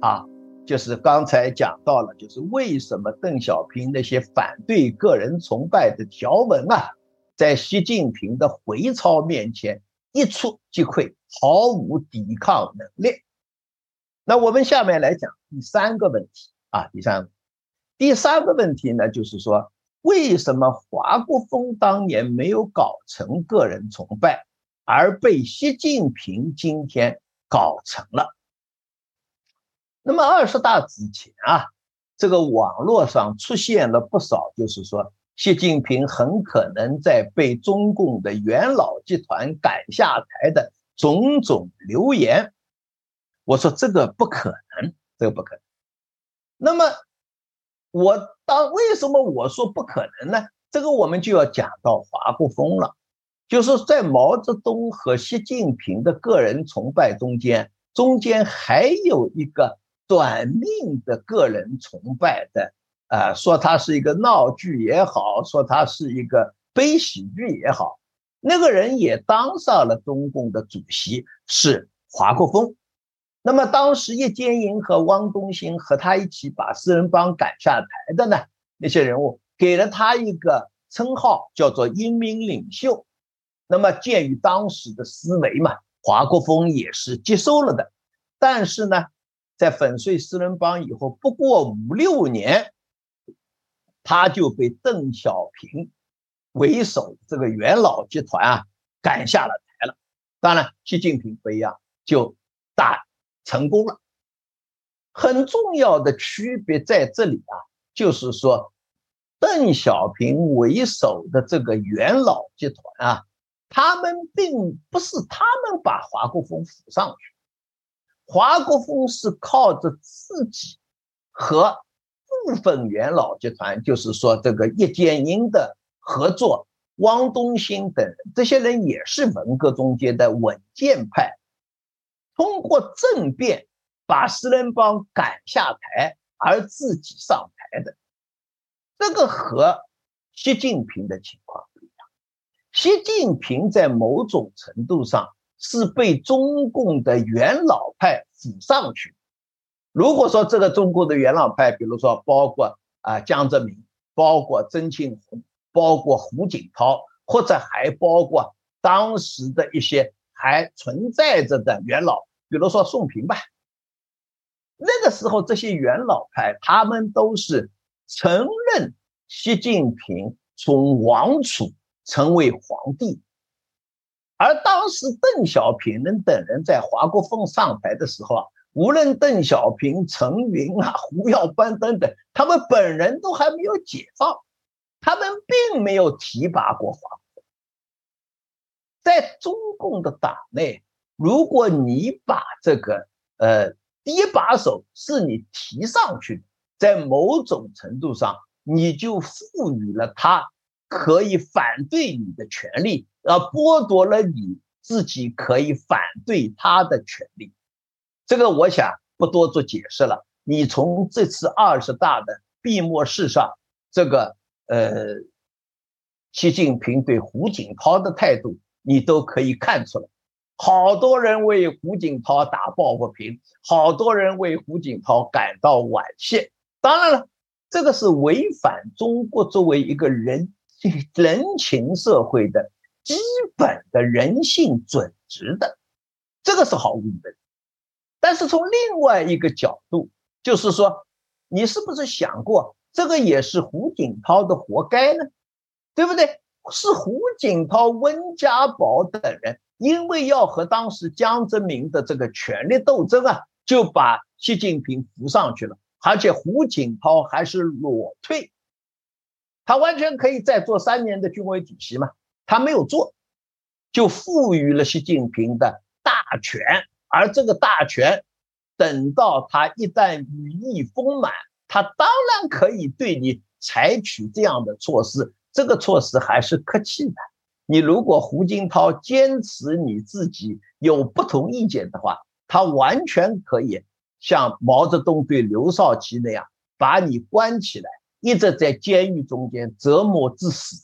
啊，就是刚才讲到了，就是为什么邓小平那些反对个人崇拜的条文啊，在习近平的回抄面前一触即溃，毫无抵抗能力。那我们下面来讲第三个问题啊，第三个，第三个问题呢，就是说，为什么华国锋当年没有搞成个人崇拜，而被习近平今天搞成了？那么二十大之前啊，这个网络上出现了不少，就是说，习近平很可能在被中共的元老集团赶下台的种种流言。我说这个不可能，这个不可能。那么我当为什么我说不可能呢？这个我们就要讲到华国锋了，就是在毛泽东和习近平的个人崇拜中间，中间还有一个短命的个人崇拜的，啊，说他是一个闹剧也好，说他是一个悲喜剧也好，那个人也当上了中共的主席，是华国锋。那么当时叶剑英和汪东兴和他一起把四人帮赶下台的呢？那些人物给了他一个称号，叫做英明领袖。那么鉴于当时的思维嘛，华国锋也是接受了的。但是呢，在粉碎四人帮以后，不过五六年，他就被邓小平为首这个元老集团啊赶下了台了。当然，习近平不一样，就大。成功了，很重要的区别在这里啊，就是说，邓小平为首的这个元老集团啊，他们并不是他们把华国锋扶上去，华国锋是靠着自己和部分元老集团，就是说这个叶剑英的合作，汪东兴等人，这些人也是文革中间的稳健派。通过政变把四人帮赶下台，而自己上台的，这个和习近平的情况不一样。习近平在某种程度上是被中共的元老派扶上去。如果说这个中共的元老派，比如说包括啊江泽民，包括曾庆红，包括胡锦涛，或者还包括当时的一些。还存在着的元老，比如说宋平吧。那个时候，这些元老派他们都是承认习近平从王储成为皇帝，而当时邓小平等等人在华国锋上台的时候啊，无论邓小平、陈云啊、胡耀邦等等，他们本人都还没有解放，他们并没有提拔过华。在中共的党内，如果你把这个呃第一把手是你提上去的，在某种程度上，你就赋予了他可以反对你的权利，而剥夺了你自己可以反对他的权利。这个我想不多做解释了。你从这次二十大的闭幕式上，这个呃，习近平对胡锦涛的态度。你都可以看出来，好多人为胡锦涛打抱不平，好多人为胡锦涛感到惋惜。当然了，这个是违反中国作为一个人人情社会的基本的人性准则的，这个是毫无疑问。但是从另外一个角度，就是说，你是不是想过，这个也是胡锦涛的活该呢？对不对？是胡锦涛、温家宝等人，因为要和当时江泽民的这个权力斗争啊，就把习近平扶上去了。而且胡锦涛还是裸退，他完全可以再做三年的军委主席嘛，他没有做，就赋予了习近平的大权。而这个大权，等到他一旦羽翼丰满，他当然可以对你采取这样的措施。这个措施还是客气的。你如果胡锦涛坚持你自己有不同意见的话，他完全可以像毛泽东对刘少奇那样，把你关起来，一直在监狱中间折磨致死。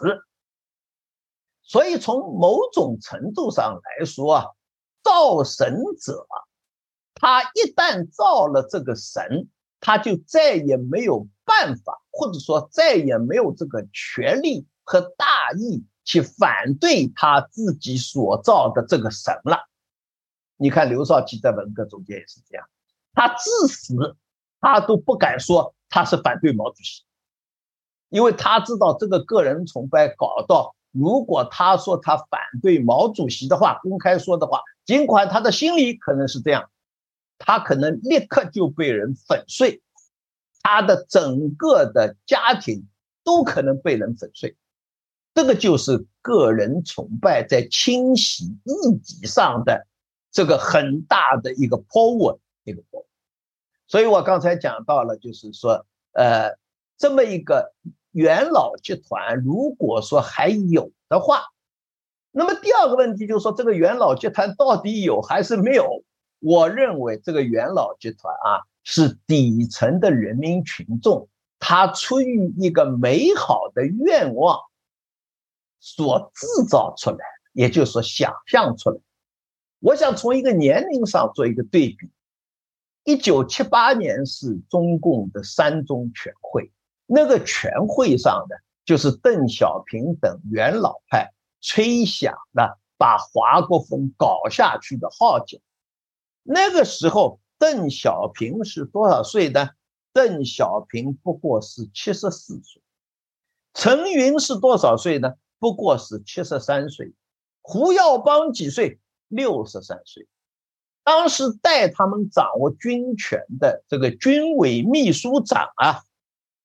所以从某种程度上来说啊，造神者他一旦造了这个神，他就再也没有办法，或者说再也没有这个权利和大义去反对他自己所造的这个神了。你看刘少奇在文革中间也是这样，他至死他都不敢说他是反对毛主席，因为他知道这个个人崇拜搞到，如果他说他反对毛主席的话，公开说的话，尽管他的心里可能是这样。他可能立刻就被人粉碎，他的整个的家庭都可能被人粉碎，这个就是个人崇拜在清洗异己上的这个很大的一个 power 一个 power。所以我刚才讲到了，就是说，呃，这么一个元老集团，如果说还有的话，那么第二个问题就是说，这个元老集团到底有还是没有？我认为这个元老集团啊，是底层的人民群众，他出于一个美好的愿望所制造出来，也就是说想象出来。我想从一个年龄上做一个对比：一九七八年是中共的三中全会，那个全会上的就是邓小平等元老派吹响了把华国锋搞下去的号角。那个时候，邓小平是多少岁呢？邓小平不过是七十四岁。陈云是多少岁呢？不过是七十三岁。胡耀邦几岁？六十三岁。当时带他们掌握军权的这个军委秘书长啊，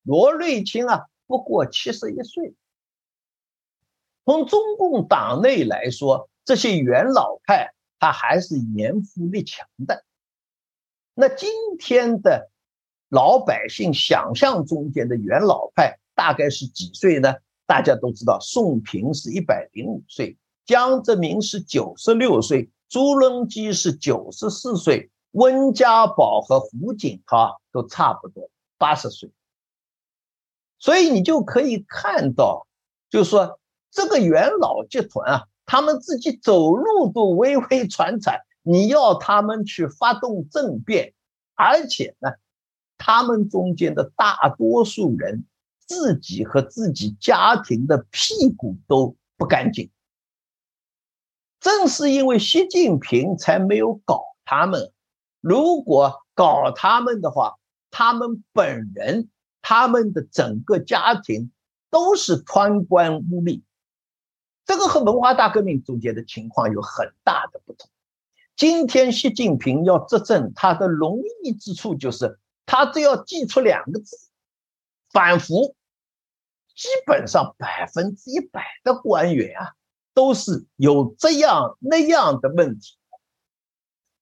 罗瑞卿啊，不过七十一岁。从中共党内来说，这些元老派。他还是年富力强的。那今天的老百姓想象中间的元老派大概是几岁呢？大家都知道，宋平是一百零五岁，江泽民是九十六岁，朱镕基是九十四岁，温家宝和胡锦涛都差不多八十岁。所以你就可以看到，就是说这个元老集团啊。他们自己走路都微微喘喘，你要他们去发动政变，而且呢，他们中间的大多数人自己和自己家庭的屁股都不干净。正是因为习近平才没有搞他们，如果搞他们的话，他们本人、他们的整个家庭都是贪官污吏。这个和文化大革命中间的情况有很大的不同。今天习近平要执政，他的容易之处就是他只要记出两个字“反腐”，基本上百分之一百的官员啊都是有这样那样的问题。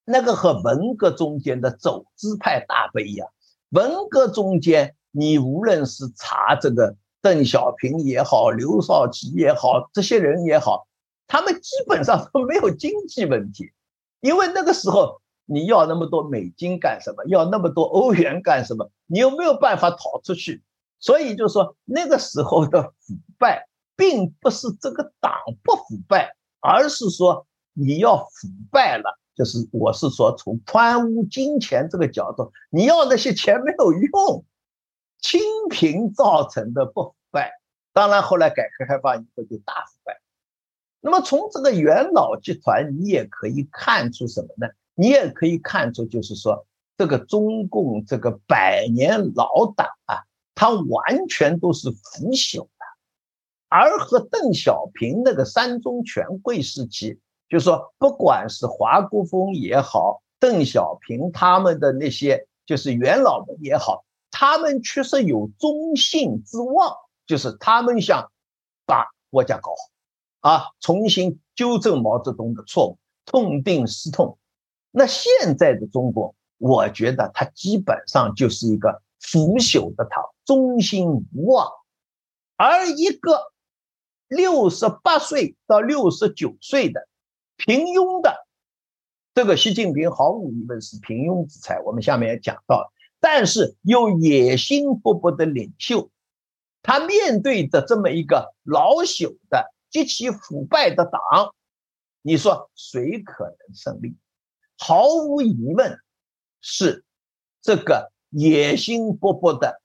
那个和文革中间的走资派大不一样。文革中间，你无论是查这个。邓小平也好，刘少奇也好，这些人也好，他们基本上都没有经济问题，因为那个时候你要那么多美金干什么？要那么多欧元干什么？你又没有办法逃出去，所以就说那个时候的腐败，并不是这个党不腐败，而是说你要腐败了，就是我是说从贪污金钱这个角度，你要那些钱没有用。清贫造成的不腐败，当然后来改革开放以后就大腐败。那么从这个元老集团，你也可以看出什么呢？你也可以看出，就是说这个中共这个百年老党啊，它完全都是腐朽的。而和邓小平那个三中全会时期，就说不管是华国锋也好，邓小平他们的那些就是元老们也好。他们确实有忠信之望，就是他们想把国家搞好，啊，重新纠正毛泽东的错误，痛定思痛。那现在的中国，我觉得它基本上就是一个腐朽的党，忠心无望。而一个六十八岁到六十九岁的平庸的，这个习近平毫无疑问是平庸之才。我们下面也讲到。但是有野心勃勃的领袖，他面对着这么一个老朽的极其腐败的党，你说谁可能胜利？毫无疑问，是这个野心勃勃的，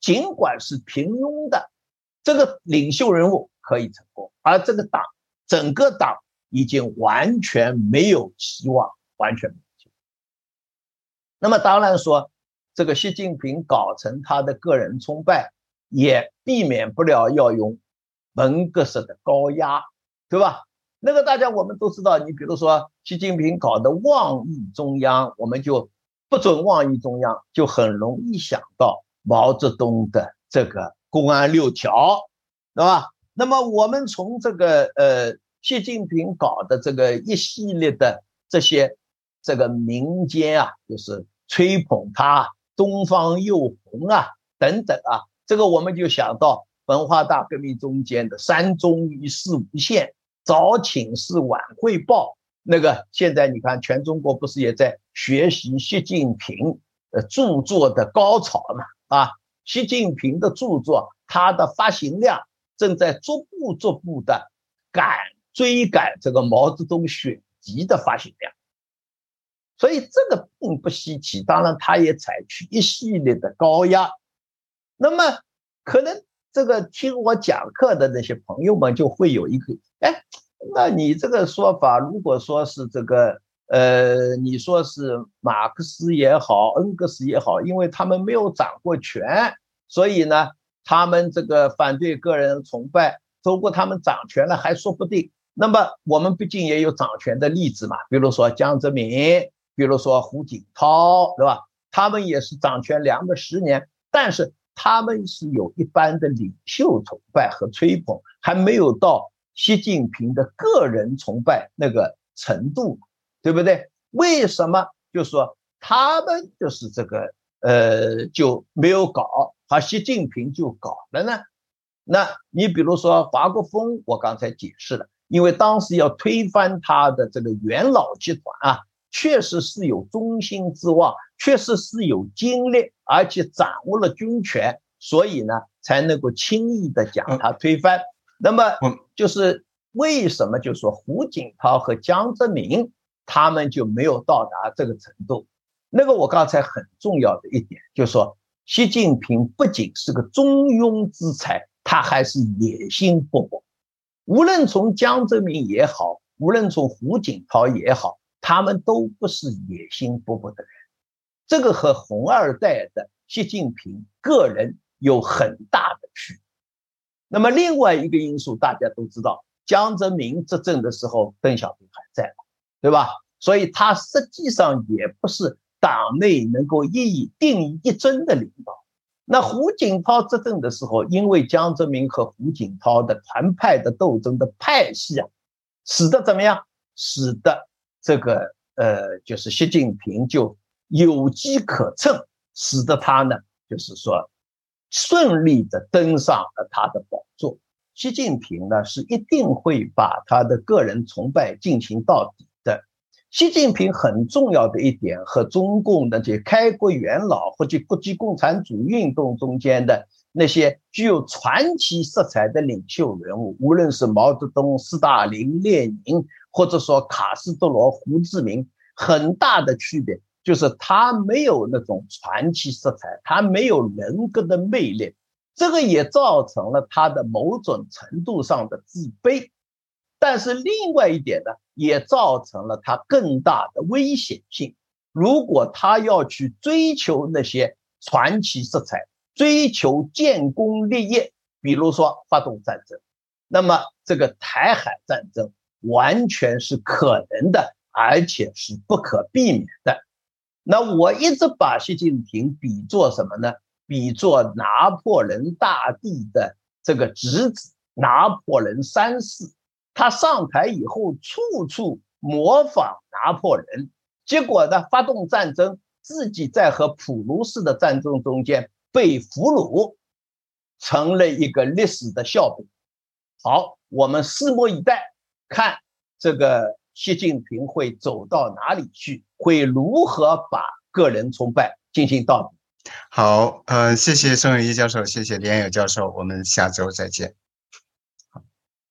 尽管是平庸的这个领袖人物可以成功，而这个党整个党已经完全没有希望，完全没有希望。那么当然说，这个习近平搞成他的个人崇拜，也避免不了要用文革式的高压，对吧？那个大家我们都知道，你比如说习近平搞的妄议中央，我们就不准妄议中央，就很容易想到毛泽东的这个公安六条，对吧？那么我们从这个呃习近平搞的这个一系列的这些这个民间啊，就是吹捧他东方又红啊等等啊，这个我们就想到文化大革命中间的三中一四无限。早请示晚汇报，那个现在你看，全中国不是也在学习习近平呃著作的高潮嘛？啊，习近平的著作，他的发行量正在逐步逐步的赶追赶这个毛泽东选集的发行量，所以这个并不稀奇。当然，他也采取一系列的高压。那么，可能这个听我讲课的那些朋友们就会有一个。哎，那你这个说法，如果说是这个，呃，你说是马克思也好，恩格斯也好，因为他们没有掌过权，所以呢，他们这个反对个人崇拜，如果他们掌权了，还说不定。那么我们毕竟也有掌权的例子嘛，比如说江泽民，比如说胡锦涛，对吧？他们也是掌权两个十年，但是他们是有一般的领袖崇拜和吹捧，还没有到。习近平的个人崇拜那个程度，对不对？为什么就说他们就是这个呃就没有搞，而习近平就搞了呢？那你比如说华国锋，我刚才解释了，因为当时要推翻他的这个元老集团啊，确实是有中心之望，确实是有精力，而且掌握了军权，所以呢才能够轻易的将他推翻。那么，就是为什么就说胡锦涛和江泽民他们就没有到达这个程度？那个我刚才很重要的一点就是说，习近平不仅是个中庸之才，他还是野心勃勃。无论从江泽民也好，无论从胡锦涛也好，他们都不是野心勃勃的人。这个和红二代的习近平个人有很大的区别。那么另外一个因素，大家都知道，江泽民执政的时候，邓小平还在，对吧？所以他实际上也不是党内能够一以定一尊的领导。那胡锦涛执政的时候，因为江泽民和胡锦涛的团派的斗争的派系啊，使得怎么样？使得这个呃，就是习近平就有机可乘，使得他呢，就是说。顺利的登上了他的宝座。习近平呢是一定会把他的个人崇拜进行到底。习近平很重要的一点和中共的这开国元老或者国际共产主义运动中间的那些具有传奇色彩的领袖人物，无论是毛泽东、斯大林、列宁，或者说卡斯特罗、胡志明，很大的区别。就是他没有那种传奇色彩，他没有人格的魅力，这个也造成了他的某种程度上的自卑。但是另外一点呢，也造成了他更大的危险性。如果他要去追求那些传奇色彩，追求建功立业，比如说发动战争，那么这个台海战争完全是可能的，而且是不可避免的。那我一直把习近平比作什么呢？比作拿破仑大帝的这个侄子拿破仑三世。他上台以后，处处模仿拿破仑，结果呢，发动战争，自己在和普鲁士的战争中间被俘虏，成了一个历史的笑柄。好，我们拭目以待，看这个。习近平会走到哪里去？会如何把个人崇拜进行到底？好，呃，谢谢宋永一教授，谢谢连友教授，我们下周再见。